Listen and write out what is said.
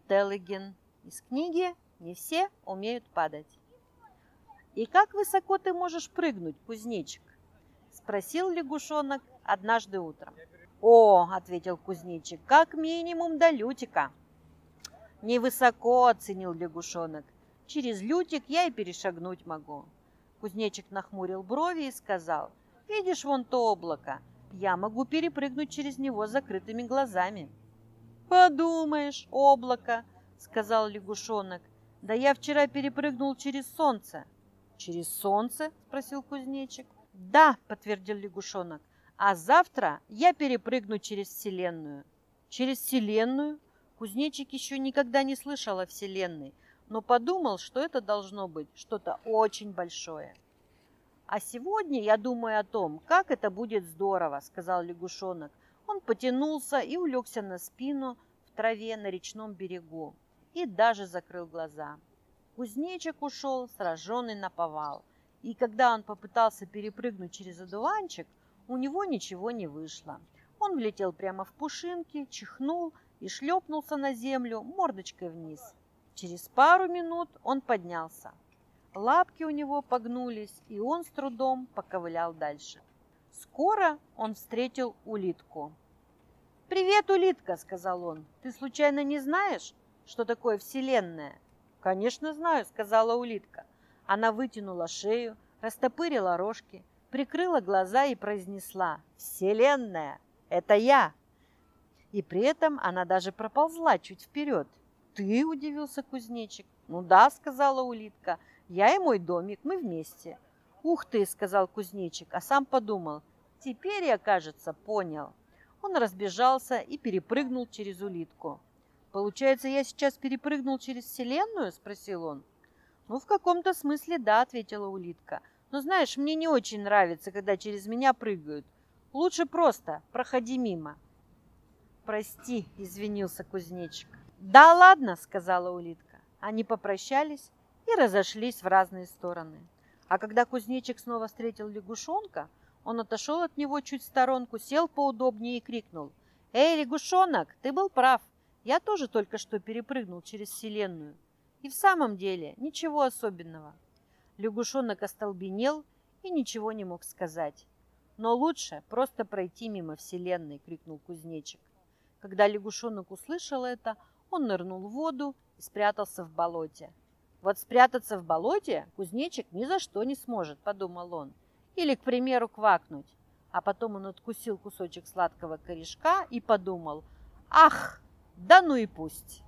Теллиген из книги «Не все умеют падать». «И как высоко ты можешь прыгнуть, кузнечик?» – спросил лягушонок однажды утром. «О!» – ответил кузнечик, – «как минимум до лютика». «Невысоко», – оценил лягушонок. «Через лютик я и перешагнуть могу». Кузнечик нахмурил брови и сказал, «Видишь вон то облако? Я могу перепрыгнуть через него закрытыми глазами». «Подумаешь, облако!» — сказал лягушонок. «Да я вчера перепрыгнул через солнце». «Через солнце?» — спросил кузнечик. «Да», — подтвердил лягушонок. «А завтра я перепрыгну через Вселенную». «Через Вселенную?» Кузнечик еще никогда не слышал о Вселенной, но подумал, что это должно быть что-то очень большое. «А сегодня я думаю о том, как это будет здорово», — сказал лягушонок. Он потянулся и улегся на спину траве на речном берегу и даже закрыл глаза. Кузнечик ушел, сраженный на повал, и когда он попытался перепрыгнуть через одуванчик, у него ничего не вышло. Он влетел прямо в пушинки, чихнул и шлепнулся на землю мордочкой вниз. Через пару минут он поднялся. Лапки у него погнулись, и он с трудом поковылял дальше. Скоро он встретил улитку. «Привет, улитка!» — сказал он. «Ты случайно не знаешь, что такое Вселенная?» «Конечно знаю», — сказала улитка. Она вытянула шею, растопырила рожки, прикрыла глаза и произнесла «Вселенная! Это я!» И при этом она даже проползла чуть вперед. «Ты?» – удивился кузнечик. «Ну да», – сказала улитка, – «я и мой домик, мы вместе». «Ух ты!» – сказал кузнечик, а сам подумал. «Теперь я, кажется, понял». Он разбежался и перепрыгнул через улитку. «Получается, я сейчас перепрыгнул через Вселенную?» – спросил он. «Ну, в каком-то смысле да», – ответила улитка. «Но знаешь, мне не очень нравится, когда через меня прыгают. Лучше просто проходи мимо». «Прости», – извинился кузнечик. «Да ладно», – сказала улитка. Они попрощались и разошлись в разные стороны. А когда кузнечик снова встретил лягушонка, он отошел от него чуть в сторонку, сел поудобнее и крикнул. «Эй, лягушонок, ты был прав. Я тоже только что перепрыгнул через Вселенную. И в самом деле ничего особенного». Лягушонок остолбенел и ничего не мог сказать. «Но лучше просто пройти мимо Вселенной!» — крикнул кузнечик. Когда лягушонок услышал это, он нырнул в воду и спрятался в болоте. Вот спрятаться в болоте кузнечик ни за что не сможет, подумал он. Или, к примеру, квакнуть. А потом он откусил кусочек сладкого корешка и подумал, ах, да ну и пусть.